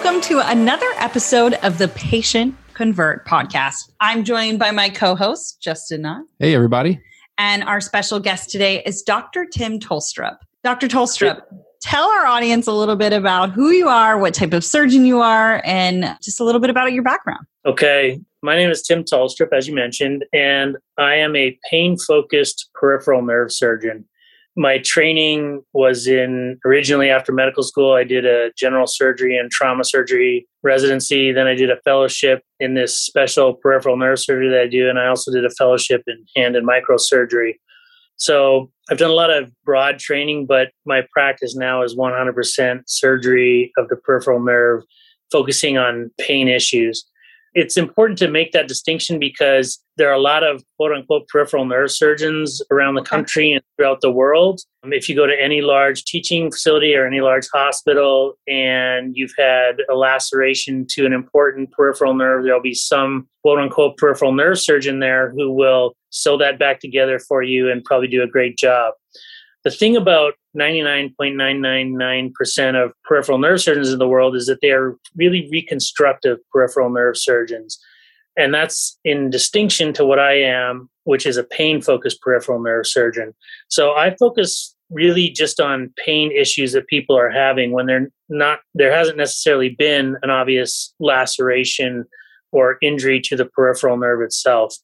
welcome to another episode of the Patient Convert podcast. I'm joined by my co host, Justin Knott. Hey, everybody. And our special guest today is Dr. Tim Tolstrup. Dr. Tolstrup, tell our audience a little bit about who you are, what type of surgeon you are, and just a little bit about your background. Okay. My name is Tim Tolstrup, as you mentioned, and I am a pain focused peripheral nerve surgeon my training was in originally after medical school i did a general surgery and trauma surgery residency. Then i did a fellowship in this special peripheral nerve surgery that i do and i also did a fellowship in hand and microsurgery so i've done a lot of broad training but my practice now is 100% surgery of the peripheral nerve focusing on pain issues it's important to make that distinction because there are a lot of quote unquote peripheral nerve surgeons around the country and throughout the world. Um, if you go to any large teaching facility or any large hospital and you've had a laceration to an important peripheral nerve, there'll be some quote unquote peripheral nerve surgeon there who will sew that back together for you and probably do a great job. The thing about 99.999% of peripheral nerve surgeons in the world is that they are really reconstructive peripheral nerve surgeons. And that's in distinction to what I am, which is a pain focused peripheral nerve surgeon. So I focus really just on pain issues that people are having when they're not, there hasn't necessarily been an obvious laceration or injury to the peripheral nerve itself.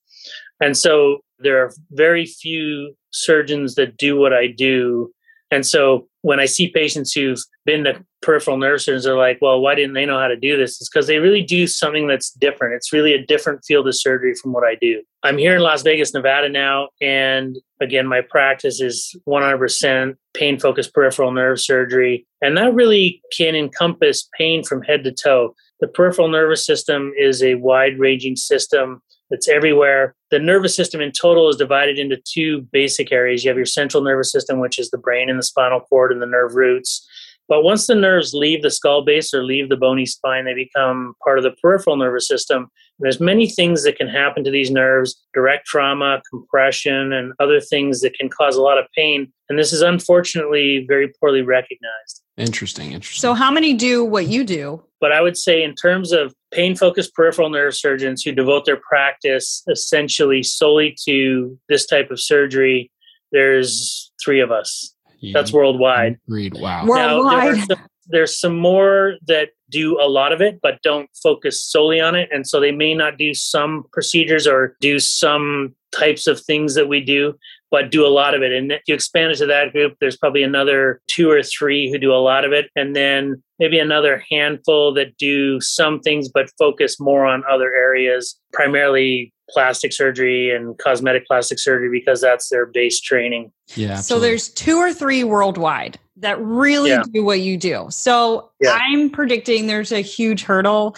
And so there are very few surgeons that do what I do and so when I see patients who've been to peripheral nerve surgeons, they're like, well, why didn't they know how to do this? It's because they really do something that's different. It's really a different field of surgery from what I do. I'm here in Las Vegas, Nevada now. And again, my practice is 100% pain focused peripheral nerve surgery. And that really can encompass pain from head to toe. The peripheral nervous system is a wide ranging system it's everywhere. The nervous system in total is divided into two basic areas. You have your central nervous system, which is the brain and the spinal cord and the nerve roots. But once the nerves leave the skull base or leave the bony spine, they become part of the peripheral nervous system. And There's many things that can happen to these nerves direct trauma, compression, and other things that can cause a lot of pain. And this is unfortunately very poorly recognized. Interesting. Interesting. So, how many do what you do? But I would say, in terms of pain focused peripheral nerve surgeons who devote their practice essentially solely to this type of surgery, there's three of us. That's worldwide. Agreed. Wow. Worldwide. Now, there some, there's some more that do a lot of it, but don't focus solely on it. And so they may not do some procedures or do some types of things that we do but do a lot of it. And if you expand it to that group, there's probably another two or three who do a lot of it. And then maybe another handful that do some things, but focus more on other areas, primarily plastic surgery and cosmetic plastic surgery, because that's their base training. Yeah. So there's two or three worldwide that really yeah. do what you do. So yeah. I'm predicting there's a huge hurdle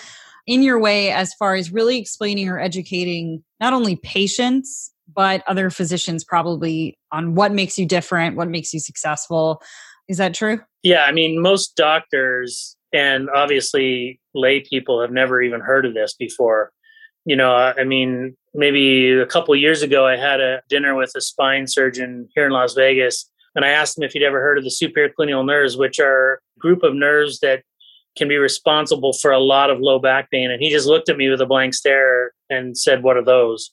in your way as far as really explaining or educating not only patients but other physicians probably on what makes you different, what makes you successful. Is that true? Yeah, I mean, most doctors and obviously lay people have never even heard of this before. You know, uh, I mean, maybe a couple years ago, I had a dinner with a spine surgeon here in Las Vegas, and I asked him if he'd ever heard of the superior cluneal nerves, which are a group of nerves that can be responsible for a lot of low back pain. And he just looked at me with a blank stare and said, What are those?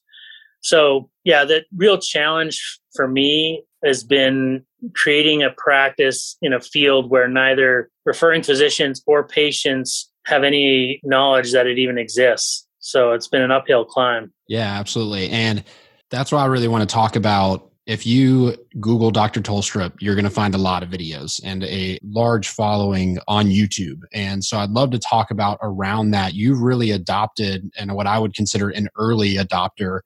So, yeah, the real challenge for me has been creating a practice in a field where neither referring physicians or patients have any knowledge that it even exists. So, it's been an uphill climb. Yeah, absolutely. And that's why I really want to talk about if you Google Dr. Tolstrup, you're going to find a lot of videos and a large following on YouTube. And so I'd love to talk about around that. You've really adopted and what I would consider an early adopter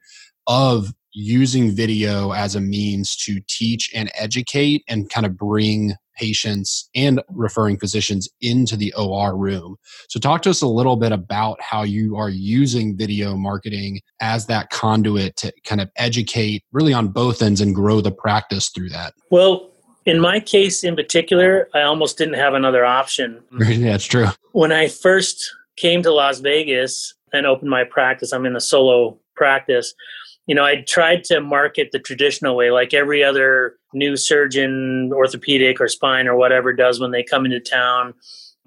of using video as a means to teach and educate and kind of bring patients and referring physicians into the OR room. So, talk to us a little bit about how you are using video marketing as that conduit to kind of educate really on both ends and grow the practice through that. Well, in my case in particular, I almost didn't have another option. yeah, it's true. When I first came to Las Vegas and opened my practice, I'm in a solo practice you know, I tried to market the traditional way, like every other new surgeon, orthopedic or spine or whatever does when they come into town.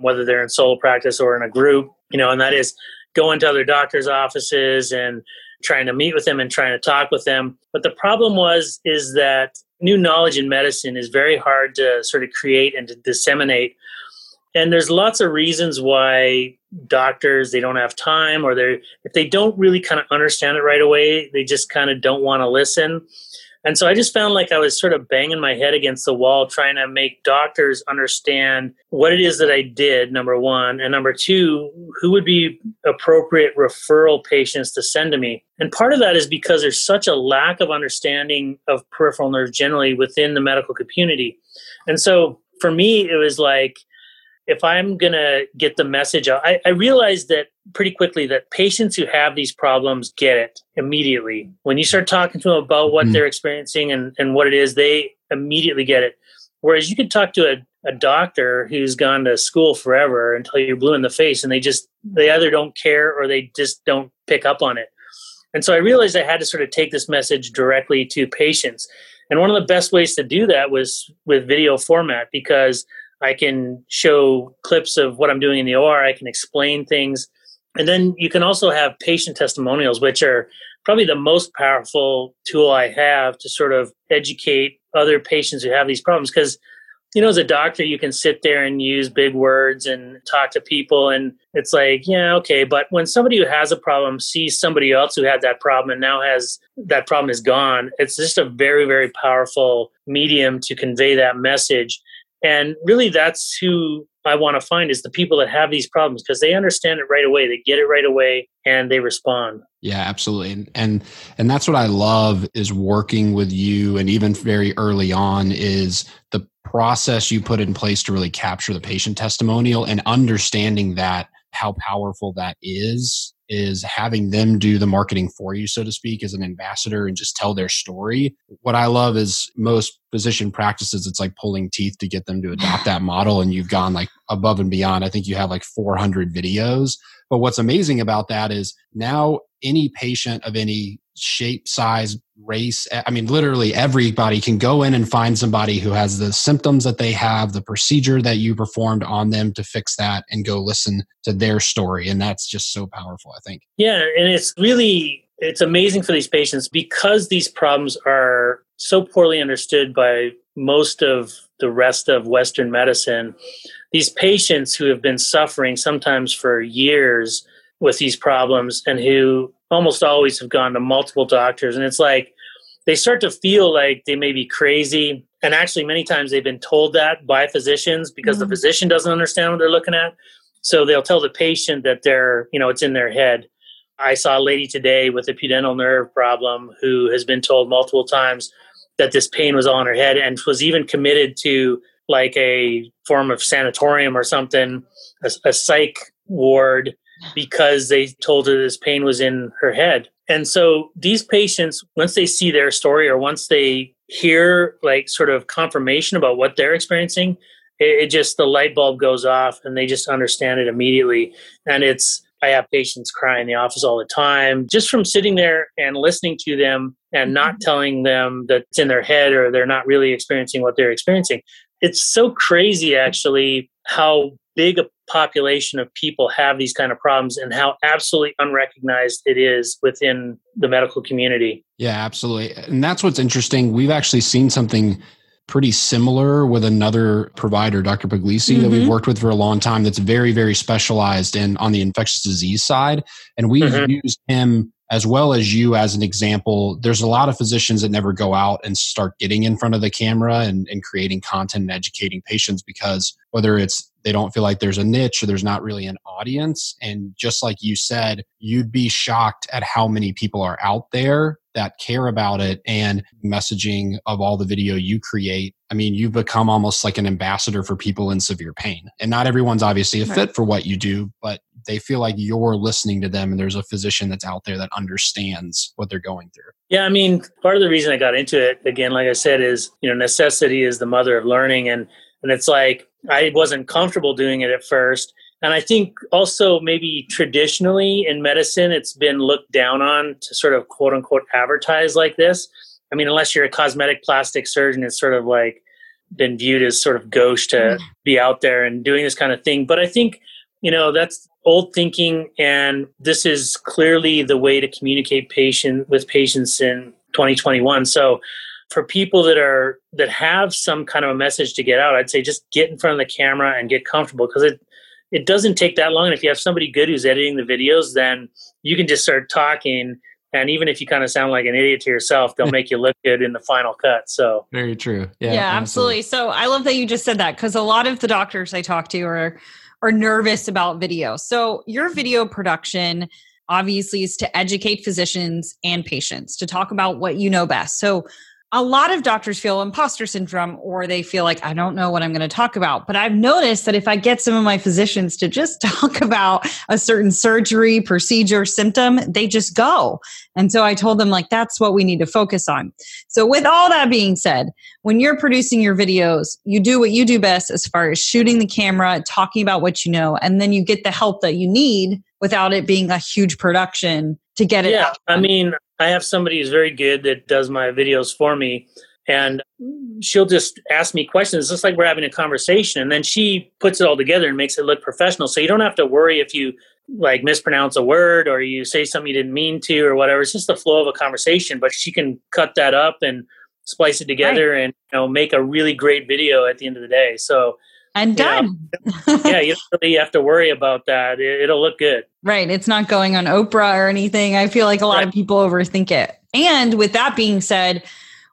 whether they're in solo practice or in a group, you know, and that is going to other doctors' offices and trying to meet with them and trying to talk with them. But the problem was is that new knowledge in medicine is very hard to sort of create and to disseminate. And there's lots of reasons why doctors they don't have time or they're if they don't really kind of understand it right away, they just kind of don't want to listen. And so I just found like I was sort of banging my head against the wall trying to make doctors understand what it is that I did, number one. And number two, who would be appropriate referral patients to send to me. And part of that is because there's such a lack of understanding of peripheral nerves generally within the medical community. And so for me, it was like, if I'm going to get the message out, I, I realized that pretty quickly that patients who have these problems get it immediately. When you start talking to them about what mm they're experiencing and, and what it is, they immediately get it. Whereas you could talk to a, a doctor who's gone to school forever until you're blue in the face and they just, they either don't care or they just don't pick up on it. And so I realized I had to sort of take this message directly to patients. And one of the best ways to do that was with video format because I can show clips of what I'm doing in the OR. I can explain things. And then you can also have patient testimonials, which are probably the most powerful tool I have to sort of educate other patients who have these problems. Because, you know, as a doctor, you can sit there and use big words and talk to people. And it's like, yeah, okay. But when somebody who has a problem sees somebody else who had that problem and now has that problem is gone, it's just a very, very powerful medium to convey that message. And really, that's who I want to find is the people that have these problems because they understand it right away. They get it right away and they respond. Yeah, absolutely. And, and and that's what I love is working with you and even very early on is the process you put in place to really capture the patient testimonial and understanding that how powerful that is is having them do the marketing for you, so to speak, as an ambassador and just tell their story. What I love is most physician practices, it's like pulling teeth to get them to adopt that model. And you've gone like above and beyond. I think you have like 400 videos. But what's amazing about that is now any patient of any shape, size, race. I mean, literally everybody can go in and find somebody who has the symptoms that they have, the procedure that you performed on them to fix that, and go listen to their story. And that's just so powerful, I think. Yeah. And it's really, it's amazing for these patients because these problems are so poorly understood by most of the rest of Western medicine. These patients who have been suffering sometimes for years with these problems and who almost always have gone to multiple doctors. And it's like they start to feel like they may be crazy. And actually, many times they've been told that by physicians because mm-hmm. the physician doesn't understand what they're looking at. So they'll tell the patient that they're, you know, it's in their head. I saw a lady today with a pudendal nerve problem who has been told multiple times that this pain was all in her head and was even committed to like a form of sanatorium or something, a, a psych ward because they told her this pain was in her head. And so these patients, once they see their story or once they hear like sort of confirmation about what they're experiencing, it, it just the light bulb goes off and they just understand it immediately. And it's I have patients cry in the office all the time just from sitting there and listening to them and not mm-hmm. telling them that it's in their head or they're not really experiencing what they're experiencing. It's so crazy, actually, how big a population of people have these kind of problems and how absolutely unrecognized it is within the medical community. Yeah, absolutely. And that's what's interesting. We've actually seen something pretty similar with another provider, Dr. Puglisi, mm-hmm. that we've mm-hmm. worked with for a long time that's very, very specialized in on the infectious disease side. And we've mm-hmm. used him as well as you as an example. There's a lot of physicians that never go out and start getting in front of the camera and, and creating content and educating patients because whether it's they don't feel like there's a niche or there's not really an audience. And just like you said, you'd be shocked at how many people are out there that care about it and messaging of all the video you create. I mean, you've become almost like an ambassador for people in severe pain. And not everyone's obviously a right. fit for what you do, but they feel like you're listening to them and there's a physician that's out there that understands what they're going through. Yeah, I mean, part of the reason I got into it again, like I said, is, you know, necessity is the mother of learning. And and it's like I wasn't comfortable doing it at first. And I think also maybe traditionally in medicine, it's been looked down on to sort of quote unquote advertise like this. I mean, unless you're a cosmetic plastic surgeon, it's sort of like been viewed as sort of gauche to mm. be out there and doing this kind of thing. But I think, you know, that's old thinking. And this is clearly the way to communicate patient with patients in 2021. So for people that are that have some kind of a message to get out, I'd say just get in front of the camera and get comfortable because it it doesn't take that long. And if you have somebody good who's editing the videos, then you can just start talking. And even if you kind of sound like an idiot to yourself, they'll make you look good in the final cut. So very true. Yeah, yeah absolutely. absolutely. So I love that you just said that because a lot of the doctors I talk to are are nervous about video. So your video production obviously is to educate physicians and patients to talk about what you know best. So a lot of doctors feel imposter syndrome or they feel like I don't know what I'm going to talk about. But I've noticed that if I get some of my physicians to just talk about a certain surgery, procedure, symptom, they just go. And so I told them, like, that's what we need to focus on. So, with all that being said, when you're producing your videos, you do what you do best as far as shooting the camera, talking about what you know, and then you get the help that you need without it being a huge production to get it yeah, out. I mean, I have somebody who's very good that does my videos for me, and she'll just ask me questions, It's just like we're having a conversation, and then she puts it all together and makes it look professional. So you don't have to worry if you like mispronounce a word or you say something you didn't mean to or whatever. It's just the flow of a conversation, but she can cut that up and splice it together right. and you know make a really great video at the end of the day. So and done. yeah, you don't really have to worry about that. It, will look good. Right. It's not going on Oprah or anything. I feel like a lot right. of people overthink it. And with that being said,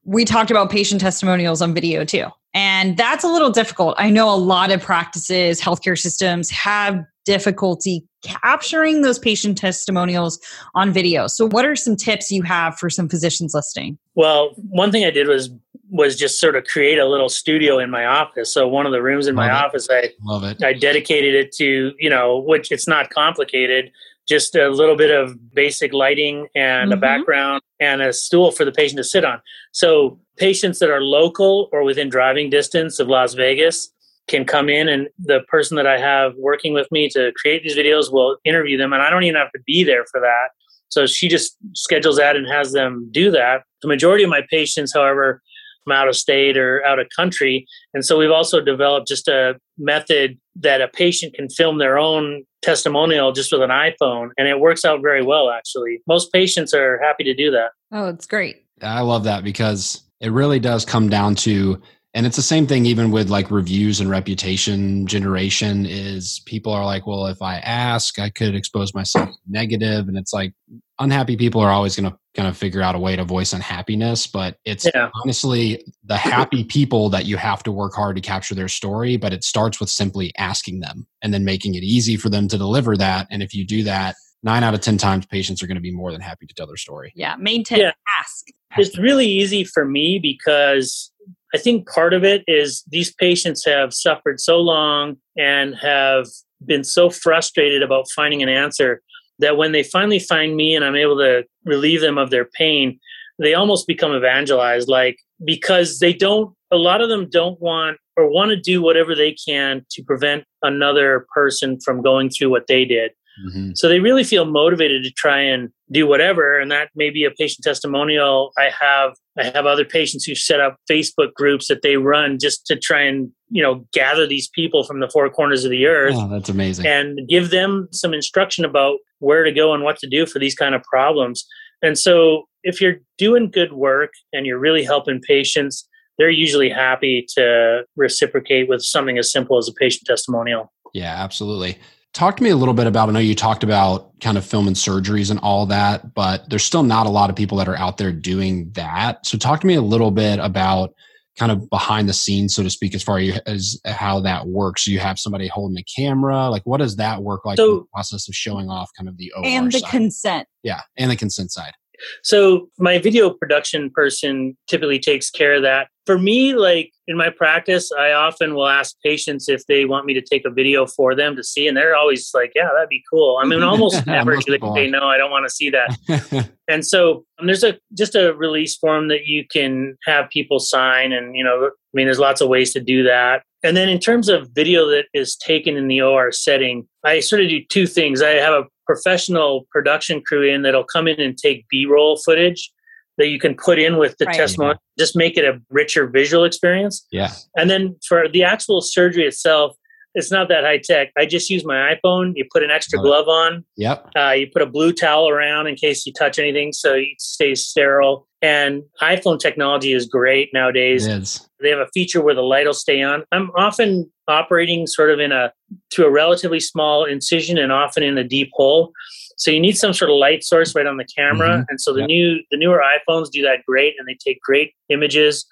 we talked about patient testimonials on video too. And that's a little difficult. I know a lot of practices, healthcare systems have difficulty capturing those patient testimonials on video. So, what are some tips you have for some physicians listening? Well, one thing I did was was just sort of create a little studio in my office. So one of the rooms in Love my it. office, I Love it. I dedicated it to you know, which it's not complicated, just a little bit of basic lighting and mm-hmm. a background and a stool for the patient to sit on. So patients that are local or within driving distance of Las Vegas can come in and the person that I have working with me to create these videos will interview them and I don't even have to be there for that. So she just schedules that and has them do that. The majority of my patients, however, from out of state or out of country. And so we've also developed just a method that a patient can film their own testimonial just with an iPhone. And it works out very well, actually. Most patients are happy to do that. Oh, it's great. I love that because it really does come down to and it's the same thing even with like reviews and reputation generation is people are like well if i ask i could expose myself negative and it's like unhappy people are always going to kind of figure out a way to voice unhappiness but it's yeah. honestly the happy people that you have to work hard to capture their story but it starts with simply asking them and then making it easy for them to deliver that and if you do that nine out of ten times patients are going to be more than happy to tell their story yeah maintain yeah. ask it's really easy for me because I think part of it is these patients have suffered so long and have been so frustrated about finding an answer that when they finally find me and I'm able to relieve them of their pain, they almost become evangelized, like because they don't, a lot of them don't want or want to do whatever they can to prevent another person from going through what they did. Mm-hmm. So they really feel motivated to try and do whatever. And that may be a patient testimonial. I have I have other patients who set up Facebook groups that they run just to try and, you know, gather these people from the four corners of the earth. Oh, that's amazing. And give them some instruction about where to go and what to do for these kind of problems. And so if you're doing good work and you're really helping patients, they're usually happy to reciprocate with something as simple as a patient testimonial. Yeah, absolutely. Talk to me a little bit about. I know you talked about kind of filming surgeries and all that, but there's still not a lot of people that are out there doing that. So, talk to me a little bit about kind of behind the scenes, so to speak, as far as how that works. You have somebody holding the camera. Like, what does that work like? So, the process of showing off kind of the OR and the side? consent. Yeah, and the consent side. So my video production person typically takes care of that. For me, like in my practice, I often will ask patients if they want me to take a video for them to see, and they're always like, "Yeah, that'd be cool." I mean, almost never do they say, "No, I don't want to see that." and so um, there's a just a release form that you can have people sign, and you know, I mean, there's lots of ways to do that. And then in terms of video that is taken in the OR setting, I sort of do two things. I have a professional production crew in that'll come in and take b-roll footage that you can put in with the right. testimony, mm-hmm. just make it a richer visual experience. Yeah. And then for the actual surgery itself, it's not that high tech. I just use my iPhone. You put an extra glove on. Yep. Uh, you put a blue towel around in case you touch anything, so it stays sterile. And iPhone technology is great nowadays. It is. They have a feature where the light will stay on. I'm often operating sort of in a through a relatively small incision and often in a deep hole. So you need some sort of light source right on the camera. Mm-hmm. And so the yep. new the newer iPhones do that great and they take great images.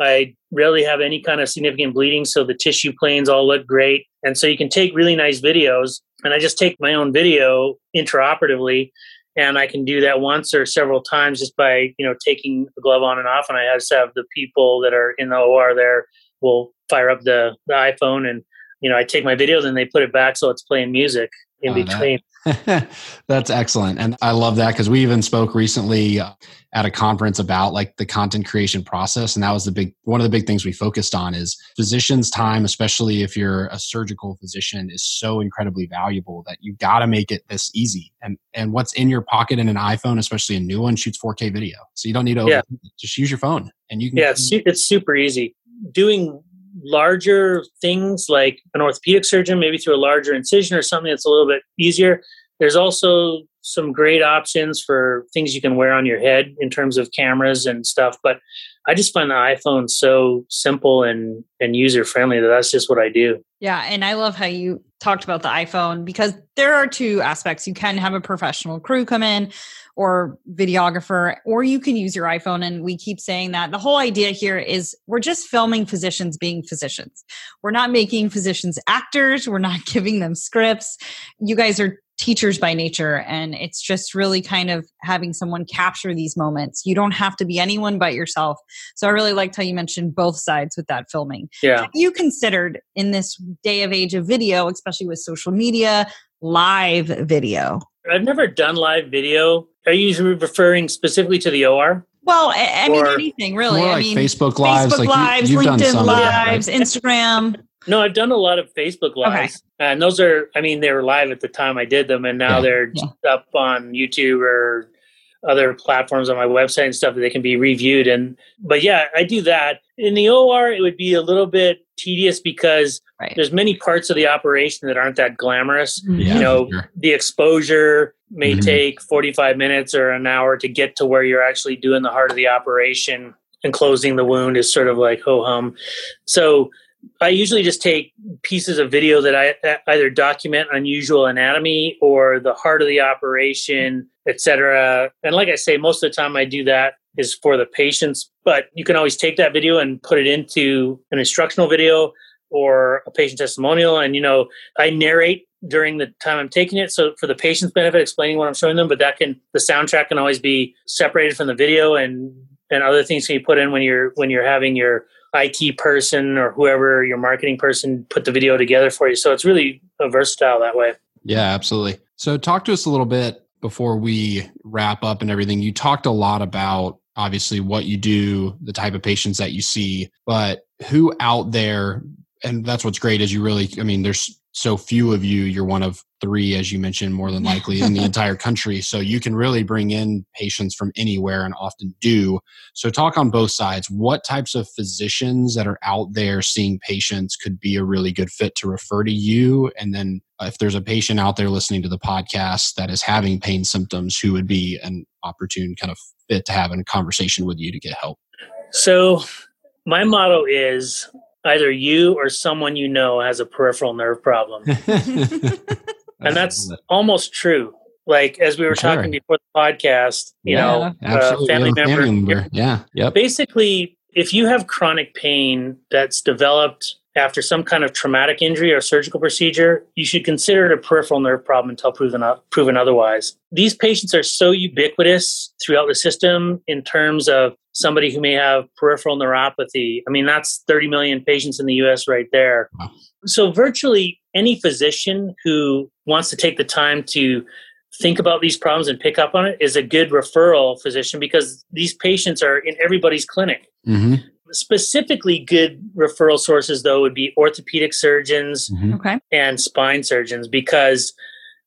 I rarely have any kind of significant bleeding, so the tissue planes all look great. And so you can take really nice videos. And I just take my own video intraoperatively, and I can do that once or several times just by you know taking the glove on and off. And I just have the people that are in the OR there will fire up the, the iPhone, and you know I take my videos and they put it back so it's playing music in oh, between. That's excellent. And I love that because we even spoke recently uh, at a conference about like the content creation process. And that was the big, one of the big things we focused on is physician's time, especially if you're a surgical physician is so incredibly valuable that you got to make it this easy. And, and what's in your pocket in an iPhone, especially a new one shoots 4k video. So you don't need to yeah. just use your phone and you can. Yeah, it's, it's super easy. Doing larger things like an orthopedic surgeon, maybe through a larger incision or something that's a little bit easier. There's also some great options for things you can wear on your head in terms of cameras and stuff. But I just find the iPhone so simple and and user friendly that that's just what I do. Yeah, and I love how you talked about the iPhone because there are two aspects. You can have a professional crew come in or videographer, or you can use your iPhone. And we keep saying that. The whole idea here is we're just filming physicians being physicians. We're not making physicians actors, we're not giving them scripts. You guys are teachers by nature and it's just really kind of having someone capture these moments you don't have to be anyone but yourself so i really liked how you mentioned both sides with that filming yeah have you considered in this day of age of video especially with social media live video i've never done live video are you referring specifically to the or well, I, I mean anything really. More I mean Facebook lives, Facebook like lives, you, LinkedIn lives, that, right? Instagram. No, I've done a lot of Facebook lives, okay. and those are. I mean, they were live at the time I did them, and now yeah. they're yeah. up on YouTube or other platforms on my website and stuff that they can be reviewed. And but yeah, I do that. In the OR, it would be a little bit tedious because right. there's many parts of the operation that aren't that glamorous. Mm-hmm. Yeah, you know, sure. the exposure may mm-hmm. take 45 minutes or an hour to get to where you're actually doing the heart of the operation and closing the wound is sort of like ho hum. So I usually just take pieces of video that I either document unusual anatomy or the heart of the operation, etc. And like I say, most of the time I do that is for the patients, but you can always take that video and put it into an instructional video or a patient testimonial. And, you know, I narrate during the time I'm taking it. So for the patient's benefit, explaining what I'm showing them, but that can, the soundtrack can always be separated from the video and, and other things can you put in when you're, when you're having your IT person or whoever your marketing person put the video together for you. So it's really versatile that way. Yeah, absolutely. So talk to us a little bit before we wrap up and everything. You talked a lot about obviously what you do, the type of patients that you see, but who out there and that's what's great is you really i mean there's so few of you you're one of three as you mentioned more than likely in the entire country. So you can really bring in patients from anywhere and often do. So talk on both sides. What types of physicians that are out there seeing patients could be a really good fit to refer to you? And then uh, if there's a patient out there listening to the podcast that is having pain symptoms who would be an opportune kind of fit to have a conversation with you to get help? So my motto is either you or someone you know has a peripheral nerve problem. and that's almost true. Like as we were sure. talking before the podcast, you yeah, know, uh, family member, family member. Yeah. Yep. Basically, if you have chronic pain that's developed after some kind of traumatic injury or surgical procedure, you should consider it a peripheral nerve problem until proven, proven otherwise. These patients are so ubiquitous throughout the system in terms of somebody who may have peripheral neuropathy. I mean, that's 30 million patients in the US right there. Wow. So, virtually any physician who wants to take the time to think about these problems and pick up on it is a good referral physician because these patients are in everybody's clinic. Mm-hmm. Specifically, good referral sources, though, would be orthopedic surgeons mm-hmm. okay. and spine surgeons because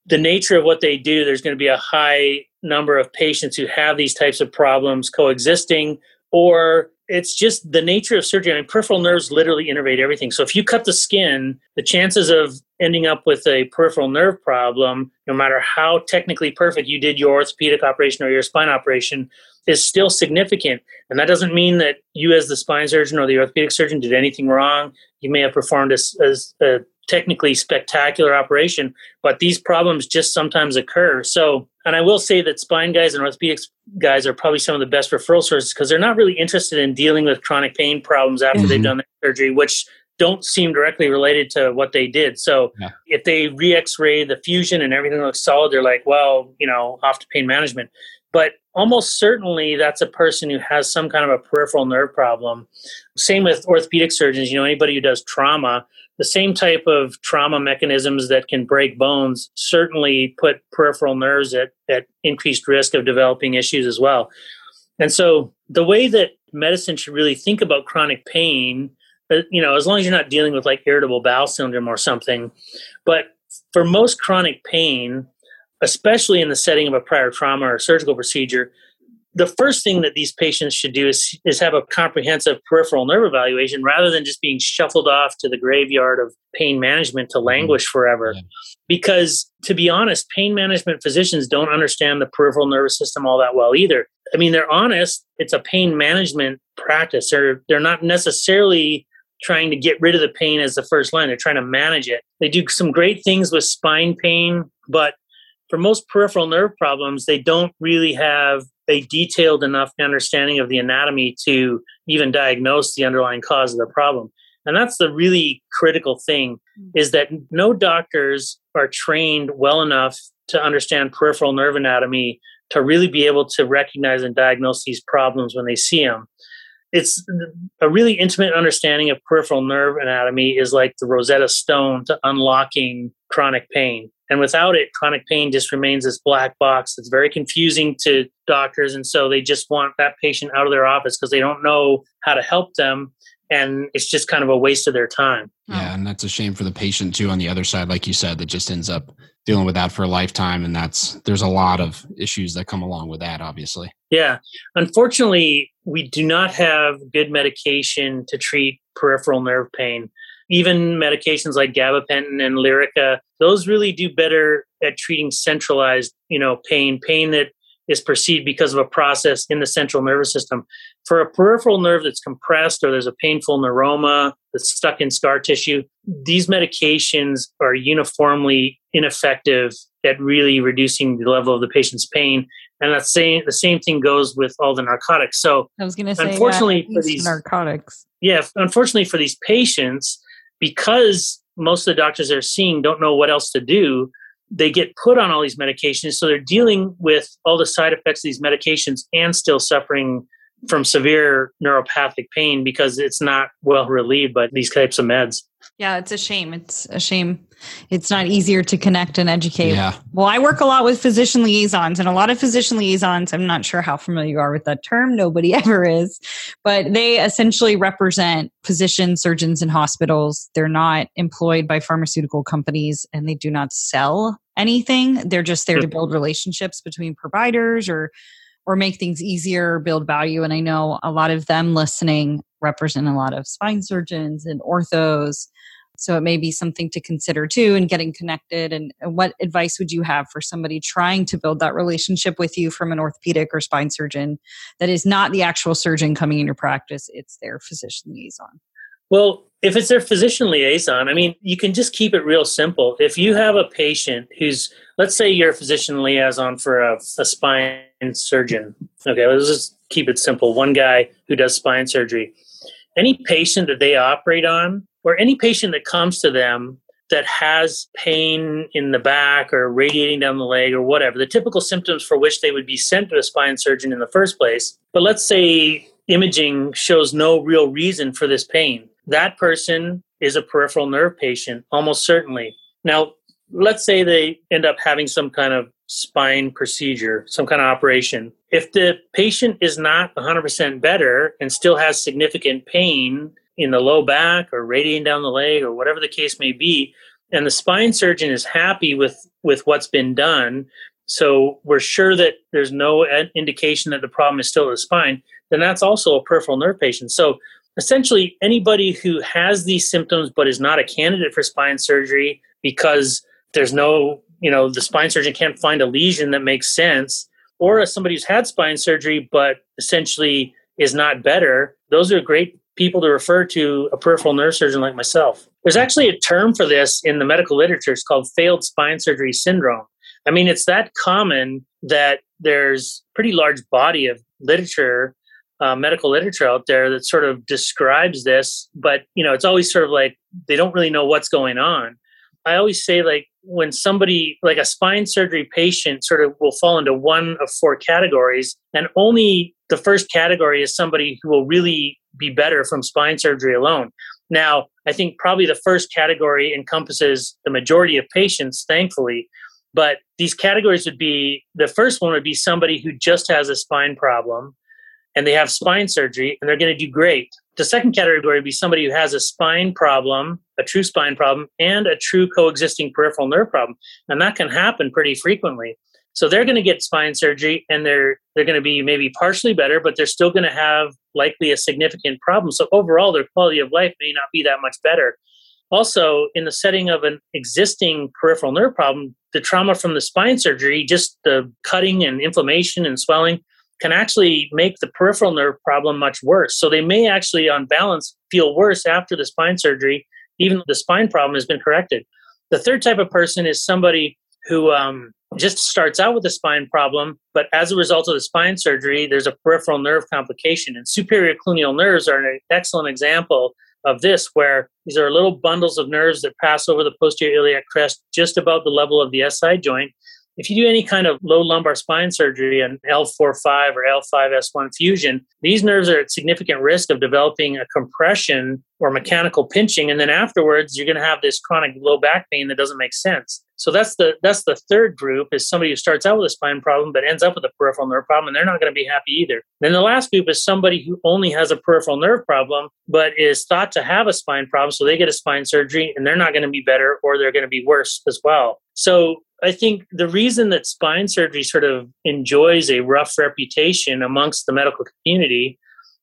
the nature of what they do, there's going to be a high number of patients who have these types of problems coexisting, or it's just the nature of surgery. I mean, peripheral nerves literally innervate everything. So if you cut the skin, the chances of ending up with a peripheral nerve problem, no matter how technically perfect you did your orthopedic operation or your spine operation, is still significant. And that doesn't mean that you, as the spine surgeon or the orthopedic surgeon, did anything wrong. You may have performed as, as a technically spectacular operation, but these problems just sometimes occur. So, and I will say that spine guys and orthopedics guys are probably some of the best referral sources because they're not really interested in dealing with chronic pain problems after mm-hmm. they've done the surgery, which don't seem directly related to what they did. So yeah. if they re-X-ray the fusion and everything looks solid, they're like, well, you know, off to pain management. But almost certainly that's a person who has some kind of a peripheral nerve problem. Same with orthopedic surgeons, you know, anybody who does trauma, the same type of trauma mechanisms that can break bones certainly put peripheral nerves at, at increased risk of developing issues as well. And so the way that medicine should really think about chronic pain uh, you know, as long as you're not dealing with like irritable bowel syndrome or something. But for most chronic pain, especially in the setting of a prior trauma or surgical procedure, the first thing that these patients should do is, is have a comprehensive peripheral nerve evaluation rather than just being shuffled off to the graveyard of pain management to mm-hmm. languish forever. Yeah. Because to be honest, pain management physicians don't understand the peripheral nervous system all that well either. I mean, they're honest, it's a pain management practice. They're, they're not necessarily trying to get rid of the pain as the first line. They're trying to manage it. They do some great things with spine pain, but for most peripheral nerve problems, they don't really have a detailed enough understanding of the anatomy to even diagnose the underlying cause of the problem. And that's the really critical thing hmm. is that no doctors are trained well enough to understand peripheral nerve anatomy to really be able to recognize and diagnose these problems when they see them it's a really intimate understanding of peripheral nerve anatomy is like the Rosetta Stone to unlocking chronic pain. And without it, chronic pain just remains this black box that's very confusing to doctors. And so they just want that patient out of their office because they don't know how to help them. And it's just kind of a waste of their time. Yeah. And that's a shame for the patient, too, on the other side, like you said, that just ends up dealing with that for a lifetime. And that's, there's a lot of issues that come along with that, obviously. Yeah. Unfortunately, we do not have good medication to treat peripheral nerve pain. Even medications like gabapentin and Lyrica, those really do better at treating centralized, you know, pain, pain that is perceived because of a process in the central nervous system. For a peripheral nerve that's compressed or there's a painful neuroma that's stuck in scar tissue, these medications are uniformly ineffective at really reducing the level of the patient's pain. And that same the same thing goes with all the narcotics. So I was going to say, unfortunately for these narcotics, yeah, unfortunately for these patients, because most of the doctors they're seeing don't know what else to do, they get put on all these medications. So they're dealing with all the side effects of these medications and still suffering from severe neuropathic pain because it's not well relieved by these types of meds. Yeah, it's a shame. It's a shame. It's not easier to connect and educate. Yeah. Well, I work a lot with physician liaisons, and a lot of physician liaisons, I'm not sure how familiar you are with that term. Nobody ever is. But they essentially represent physician surgeons in hospitals. They're not employed by pharmaceutical companies and they do not sell anything. They're just there to hmm. build relationships between providers or or make things easier, build value. And I know a lot of them listening represent a lot of spine surgeons and orthos. So it may be something to consider too and getting connected. And, what advice would you have for somebody trying to build that relationship with you from an orthopedic or spine surgeon that is not the actual surgeon coming in your practice, it's their physician liaison? Well, if it's their physician liaison, I mean, you can just keep it real simple. If you have a patient who's, let's say you're a physician liaison for a, a spine surgeon. Okay, let's just keep it simple. One guy who does spine surgery. Any patient that they operate on, or any patient that comes to them that has pain in the back or radiating down the leg or whatever, the typical symptoms for which they would be sent to a spine surgeon in the first place. But let's say imaging shows no real reason for this pain. That person is a peripheral nerve patient, almost certainly. Now, let's say they end up having some kind of spine procedure, some kind of operation. If the patient is not 100% better and still has significant pain in the low back or radiating down the leg or whatever the case may be, and the spine surgeon is happy with, with what's been done, so we're sure that there's no indication that the problem is still the spine, then that's also a peripheral nerve patient. So essentially, anybody who has these symptoms but is not a candidate for spine surgery because there's no, you know, the spine surgeon can't find a lesion that makes sense, or somebody who's had spine surgery but essentially is not better, those are great people to refer to a peripheral nerve surgeon like myself. There's actually a term for this in the medical literature. It's called failed spine surgery syndrome. I mean, it's that common that there's pretty large body of literature, uh, medical literature out there that sort of describes this, but you know, it's always sort of like they don't really know what's going on. I always say like when somebody like a spine surgery patient sort of will fall into one of four categories and only the first category is somebody who will really be better from spine surgery alone. Now, I think probably the first category encompasses the majority of patients, thankfully, but these categories would be the first one would be somebody who just has a spine problem and they have spine surgery and they're going to do great. The second category would be somebody who has a spine problem, a true spine problem, and a true coexisting peripheral nerve problem. And that can happen pretty frequently. So they're going to get spine surgery and they're they're going to be maybe partially better, but they're still going to have likely a significant problem. So overall their quality of life may not be that much better. Also, in the setting of an existing peripheral nerve problem, the trauma from the spine surgery, just the cutting and inflammation and swelling, can actually make the peripheral nerve problem much worse. So they may actually, on balance, feel worse after the spine surgery, even though the spine problem has been corrected. The third type of person is somebody who um, just starts out with a spine problem, but as a result of the spine surgery, there's a peripheral nerve complication. And superior cluneal nerves are an excellent example of this, where these are little bundles of nerves that pass over the posterior iliac crest just about the level of the SI joint. If you do any kind of low lumbar spine surgery, an L4-5 or L5-S1 fusion, these nerves are at significant risk of developing a compression or mechanical pinching, and then afterwards you're going to have this chronic low back pain that doesn't make sense. So that's the that's the third group is somebody who starts out with a spine problem but ends up with a peripheral nerve problem, and they're not going to be happy either. Then the last group is somebody who only has a peripheral nerve problem but is thought to have a spine problem, so they get a spine surgery and they're not going to be better or they're going to be worse as well. So I think the reason that spine surgery sort of enjoys a rough reputation amongst the medical community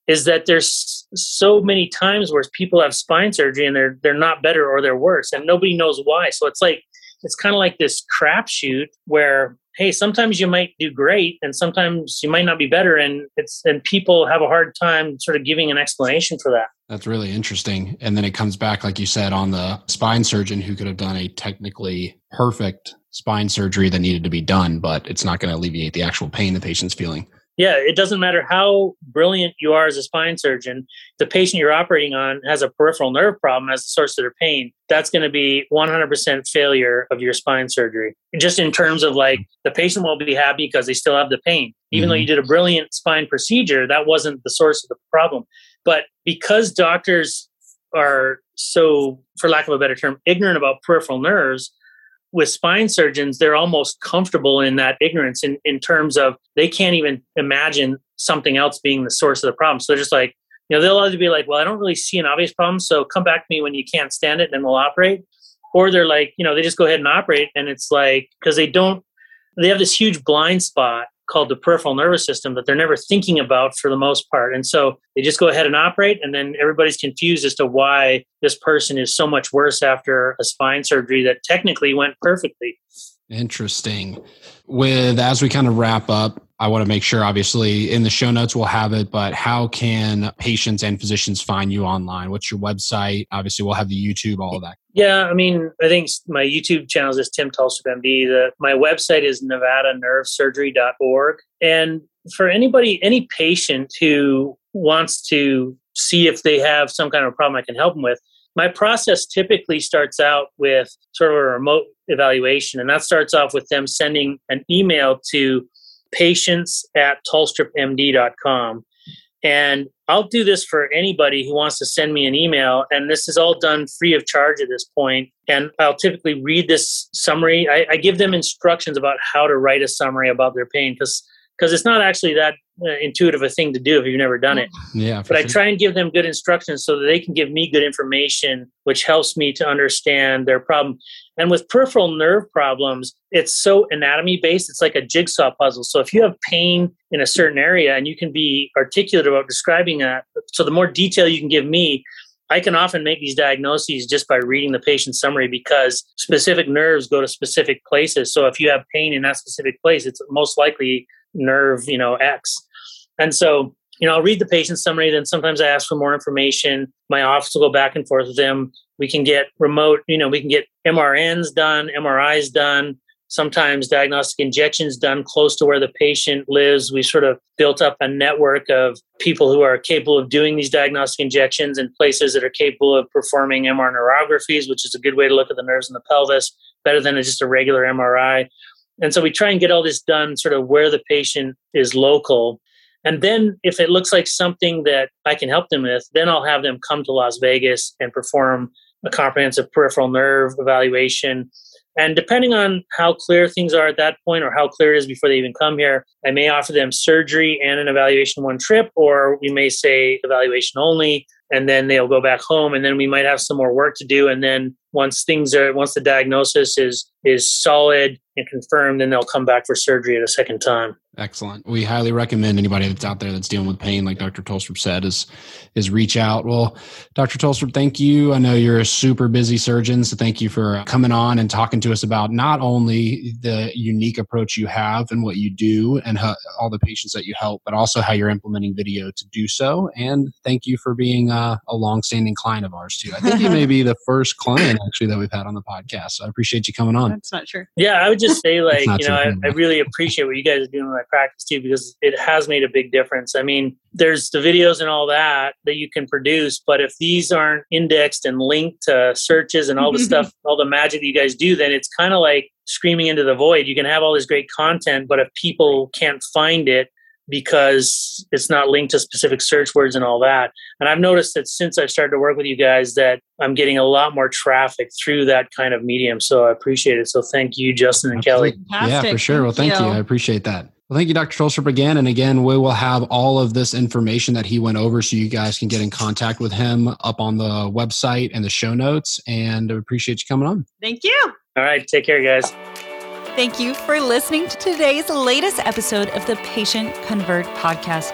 is that there's so many times where people have spine surgery and they're they're not better or they're worse and nobody knows why. So it's like it's kind of like this crapshoot where hey, sometimes you might do great and sometimes you might not be better and it's and people have a hard time sort of giving an explanation for that. That's really interesting. And then it comes back like you said on the spine surgeon who could have done a technically perfect spine surgery that needed to be done, but it's not going to alleviate the actual pain the patient's feeling. Yeah, it doesn't matter how brilliant you are as a spine surgeon. The patient you're operating on has a peripheral nerve problem as the source of their pain. That's going to be 100% failure of your spine surgery. Just in terms of like the patient won't be happy because they still have the pain. Even mm-hmm. though you did a brilliant spine procedure, that wasn't the source of the problem. But because doctors are so, for lack of a better term, ignorant about peripheral nerves, with spine surgeons, they're almost comfortable in that ignorance in, in terms of they can't even imagine something else being the source of the problem. So they're just like, you know, they'll either be like, well, I don't really see an obvious problem. So come back to me when you can't stand it and then we'll operate. Or they're like, you know, they just go ahead and operate. And it's like, because they don't, they have this huge blind spot called the peripheral nervous system that they're never thinking about for the most part. And so they just go ahead and operate, and then everybody's confused as to why this person is so much worse after a spine surgery that technically went perfectly. Interesting. With as we kind of wrap up, I want to make sure, obviously, in the show notes we'll have it, but how can patients and physicians find you online? What's your website? Obviously, we'll have the YouTube, all of that. Yeah, I mean, I think my YouTube channel is Tim Tolstrup MD. The, my website is nevadanervesurgery.org. And for anybody, any patient who wants to see if they have some kind of problem I can help them with, my process typically starts out with sort of a remote evaluation. And that starts off with them sending an email to patients at tolstrupmd.com. And I'll do this for anybody who wants to send me an email. And this is all done free of charge at this point. And I'll typically read this summary. I, I give them instructions about how to write a summary about their pain because because it's not actually that uh, intuitive a thing to do if you've never done it. Yeah. But sure. I try and give them good instructions so that they can give me good information, which helps me to understand their problem. And with peripheral nerve problems, it's so anatomy based. It's like a jigsaw puzzle. So if you have pain in a certain area and you can be articulate about describing that, so the more detail you can give me, I can often make these diagnoses just by reading the patient summary because specific nerves go to specific places. So if you have pain in that specific place, it's most likely nerve, you know, X. And so, you know, I'll read the patient summary, then sometimes I ask for more information. My office will go back and forth with them. We can get remote, you know, we can get MRNs done, MRIs done, sometimes diagnostic injections done close to where the patient lives. We sort of built up a network of people who are capable of doing these diagnostic injections in places that are capable of performing MR neurographies, which is a good way to look at the nerves in the pelvis, better than just a regular MRI. And so we try and get all this done sort of where the patient is local. And then if it looks like something that I can help them with, then I'll have them come to Las Vegas and perform a comprehensive peripheral nerve evaluation and depending on how clear things are at that point or how clear it is before they even come here, I may offer them surgery and an evaluation one trip, or we may say evaluation only, and then they'll go back home. And then we might have some more work to do. And then once things are, once the diagnosis is is solid and confirmed, then they'll come back for surgery at a second time. Excellent. We highly recommend anybody that's out there that's dealing with pain, like Dr. Tolstrup said, is is reach out. Well, Dr. Tolstrup, thank you. I know you're a super busy surgeon, so thank you for coming on and talking to us about not only the unique approach you have and what you do and how, all the patients that you help, but also how you're implementing video to do so. And thank you for being a, a longstanding client of ours too. I think you may be the first client actually that we've had on the podcast. So I appreciate you coming on. That's not true. Yeah, I would just say like you know I, I really appreciate what you guys are doing my practice too because it has made a big difference. I mean, there's the videos and all that that you can produce, but if these aren't indexed and linked to searches and all the stuff, all the magic that you guys do, then it's kind of like screaming into the void. You can have all this great content, but if people can't find it, because it's not linked to specific search words and all that. And I've noticed that since I've started to work with you guys that I'm getting a lot more traffic through that kind of medium. So I appreciate it. So thank you, Justin and Absolutely. Kelly. Fantastic. Yeah, for sure. Well, thank, you. you. I appreciate that. Well, thank you, Dr. Tolstrup, again. And again, we will have all of this information that he went over so you guys can get in contact with him up on the website and the show notes. And I appreciate you coming on. Thank you. All right. Take care, guys. Thank you for listening to today's latest episode of the Patient Convert podcast.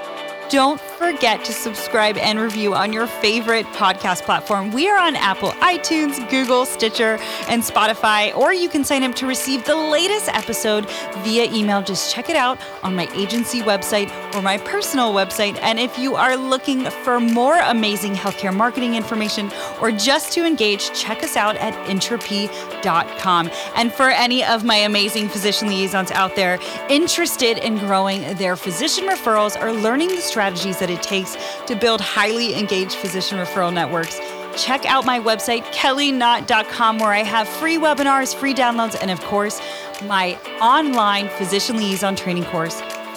Don't forget to subscribe and review on your favorite podcast platform. We are on Apple, iTunes, Google, Stitcher, and Spotify, or you can sign up to receive the latest episode via email. Just check it out on my agency website or my personal website. And if you are looking for more amazing healthcare marketing information or just to engage, check us out at intrepy.com. And for any of my amazing physician liaisons out there interested in growing their physician referrals or learning the strategies that it takes to build highly engaged physician referral networks, check out my website, kellyknott.com, where I have free webinars, free downloads, and of course, my online physician liaison training course